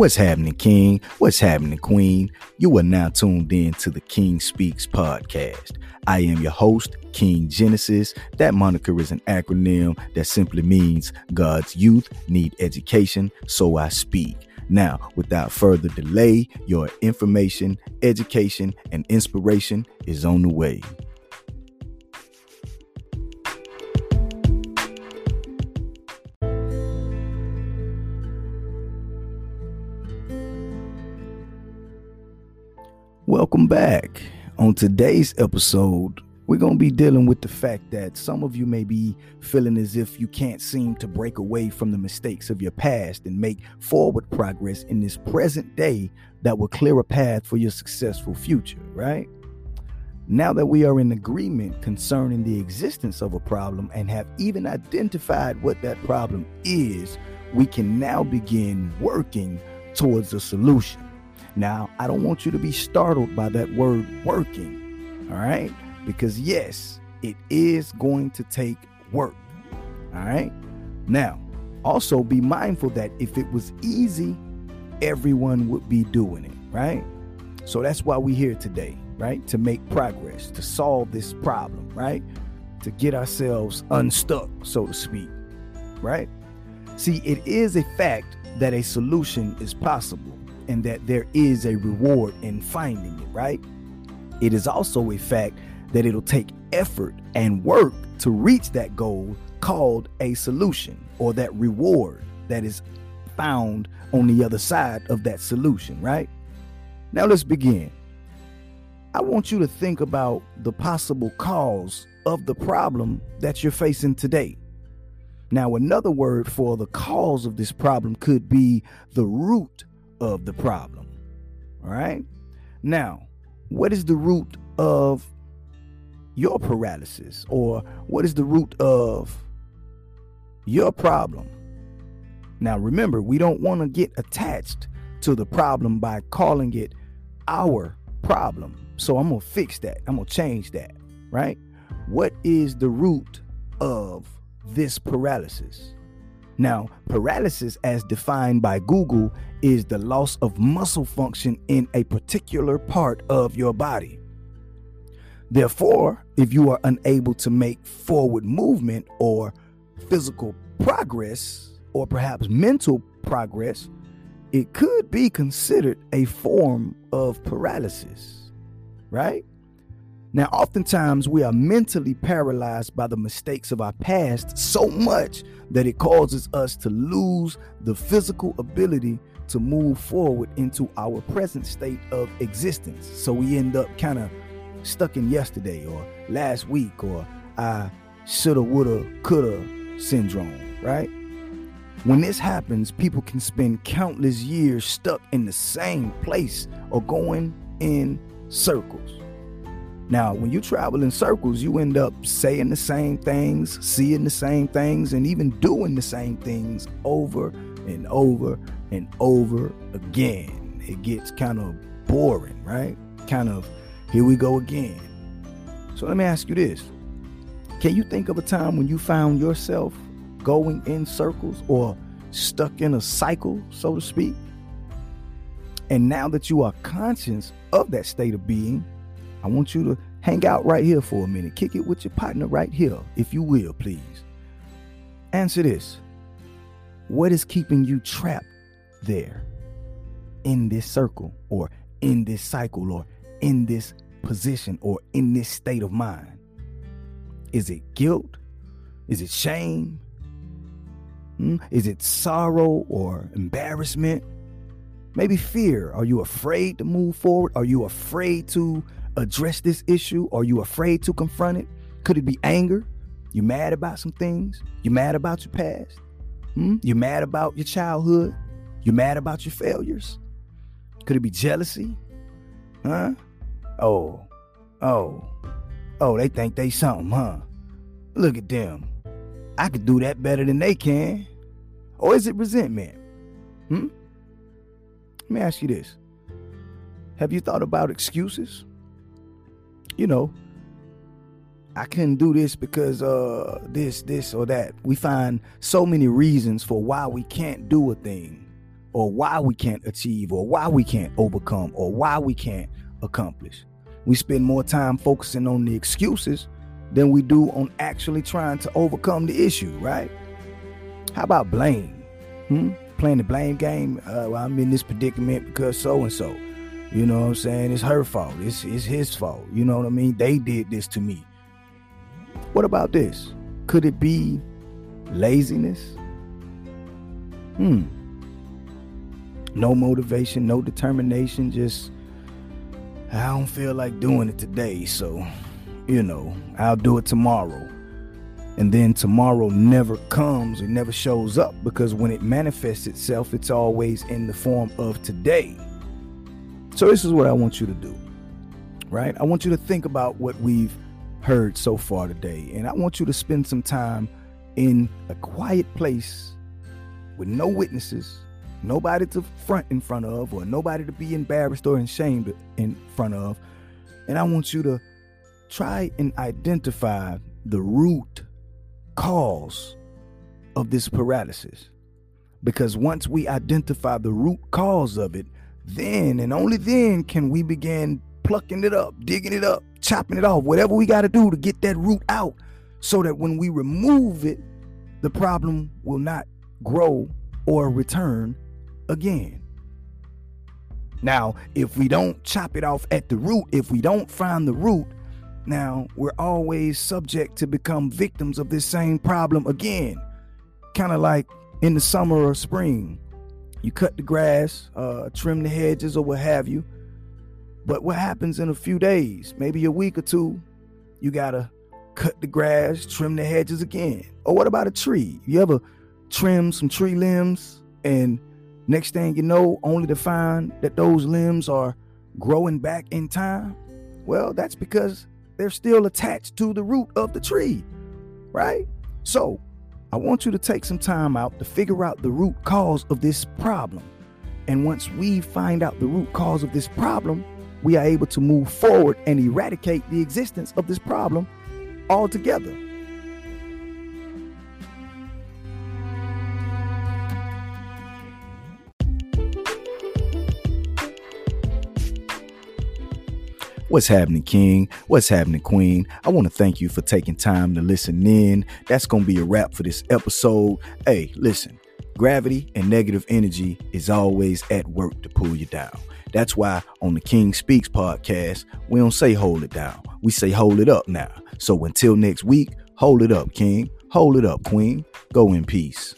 What's happening, King? What's happening, Queen? You are now tuned in to the King Speaks podcast. I am your host, King Genesis. That moniker is an acronym that simply means God's youth need education, so I speak. Now, without further delay, your information, education, and inspiration is on the way. Welcome back. On today's episode, we're going to be dealing with the fact that some of you may be feeling as if you can't seem to break away from the mistakes of your past and make forward progress in this present day that will clear a path for your successful future, right? Now that we are in agreement concerning the existence of a problem and have even identified what that problem is, we can now begin working towards a solution. Now, I don't want you to be startled by that word working, all right? Because yes, it is going to take work, all right? Now, also be mindful that if it was easy, everyone would be doing it, right? So that's why we're here today, right? To make progress, to solve this problem, right? To get ourselves unstuck, so to speak, right? See, it is a fact that a solution is possible and that there is a reward in finding it, right? It is also a fact that it'll take effort and work to reach that goal called a solution or that reward that is found on the other side of that solution, right? Now let's begin. I want you to think about the possible cause of the problem that you're facing today. Now, another word for the cause of this problem could be the root of the problem. All right. Now, what is the root of your paralysis or what is the root of your problem? Now, remember, we don't want to get attached to the problem by calling it our problem. So I'm going to fix that. I'm going to change that, right? What is the root of this paralysis? Now, paralysis, as defined by Google, is the loss of muscle function in a particular part of your body. Therefore, if you are unable to make forward movement or physical progress, or perhaps mental progress, it could be considered a form of paralysis, right? Now, oftentimes we are mentally paralyzed by the mistakes of our past so much that it causes us to lose the physical ability to move forward into our present state of existence. So we end up kind of stuck in yesterday or last week or I shoulda, woulda, coulda syndrome, right? When this happens, people can spend countless years stuck in the same place or going in circles. Now, when you travel in circles, you end up saying the same things, seeing the same things, and even doing the same things over and over and over again. It gets kind of boring, right? Kind of, here we go again. So let me ask you this Can you think of a time when you found yourself going in circles or stuck in a cycle, so to speak? And now that you are conscious of that state of being, I want you to hang out right here for a minute. Kick it with your partner right here, if you will, please. Answer this What is keeping you trapped there in this circle, or in this cycle, or in this position, or in this state of mind? Is it guilt? Is it shame? Hmm? Is it sorrow or embarrassment? Maybe fear. Are you afraid to move forward? Are you afraid to address this issue? Are you afraid to confront it? Could it be anger? You mad about some things? You mad about your past? Hmm? You mad about your childhood? You mad about your failures? Could it be jealousy? Huh? Oh, oh, oh, they think they something, huh? Look at them. I could do that better than they can. Or is it resentment? Hmm? Let me ask you this. Have you thought about excuses? You know, I couldn't do this because uh this, this, or that. We find so many reasons for why we can't do a thing. or why we can't achieve or why we can't overcome or why we can't accomplish. We spend more time focusing on the excuses than we do on actually trying to overcome the issue, right? How about blame? Hmm? Playing the blame game. Uh, well, I'm in this predicament because so and so. You know what I'm saying? It's her fault. It's, it's his fault. You know what I mean? They did this to me. What about this? Could it be laziness? Hmm. No motivation, no determination, just I don't feel like doing it today, so you know, I'll do it tomorrow. And then tomorrow never comes, it never shows up because when it manifests itself, it's always in the form of today. So, this is what I want you to do, right? I want you to think about what we've heard so far today, and I want you to spend some time in a quiet place with no witnesses, nobody to front in front of, or nobody to be embarrassed or ashamed in front of. And I want you to try and identify the root cause of this paralysis. Because once we identify the root cause of it, then and only then can we begin plucking it up, digging it up, chopping it off, whatever we got to do to get that root out so that when we remove it, the problem will not grow or return again. Now, if we don't chop it off at the root, if we don't find the root, now, we're always subject to become victims of this same problem again. Kind of like in the summer or spring. You cut the grass, uh, trim the hedges, or what have you. But what happens in a few days, maybe a week or two, you gotta cut the grass, trim the hedges again. Or what about a tree? You ever trim some tree limbs and next thing you know, only to find that those limbs are growing back in time? Well, that's because they're still attached to the root of the tree, right? So I want you to take some time out to figure out the root cause of this problem. And once we find out the root cause of this problem, we are able to move forward and eradicate the existence of this problem altogether. What's happening, King? What's happening, Queen? I want to thank you for taking time to listen in. That's going to be a wrap for this episode. Hey, listen, gravity and negative energy is always at work to pull you down. That's why on the King Speaks podcast, we don't say hold it down. We say hold it up now. So until next week, hold it up, King. Hold it up, Queen. Go in peace.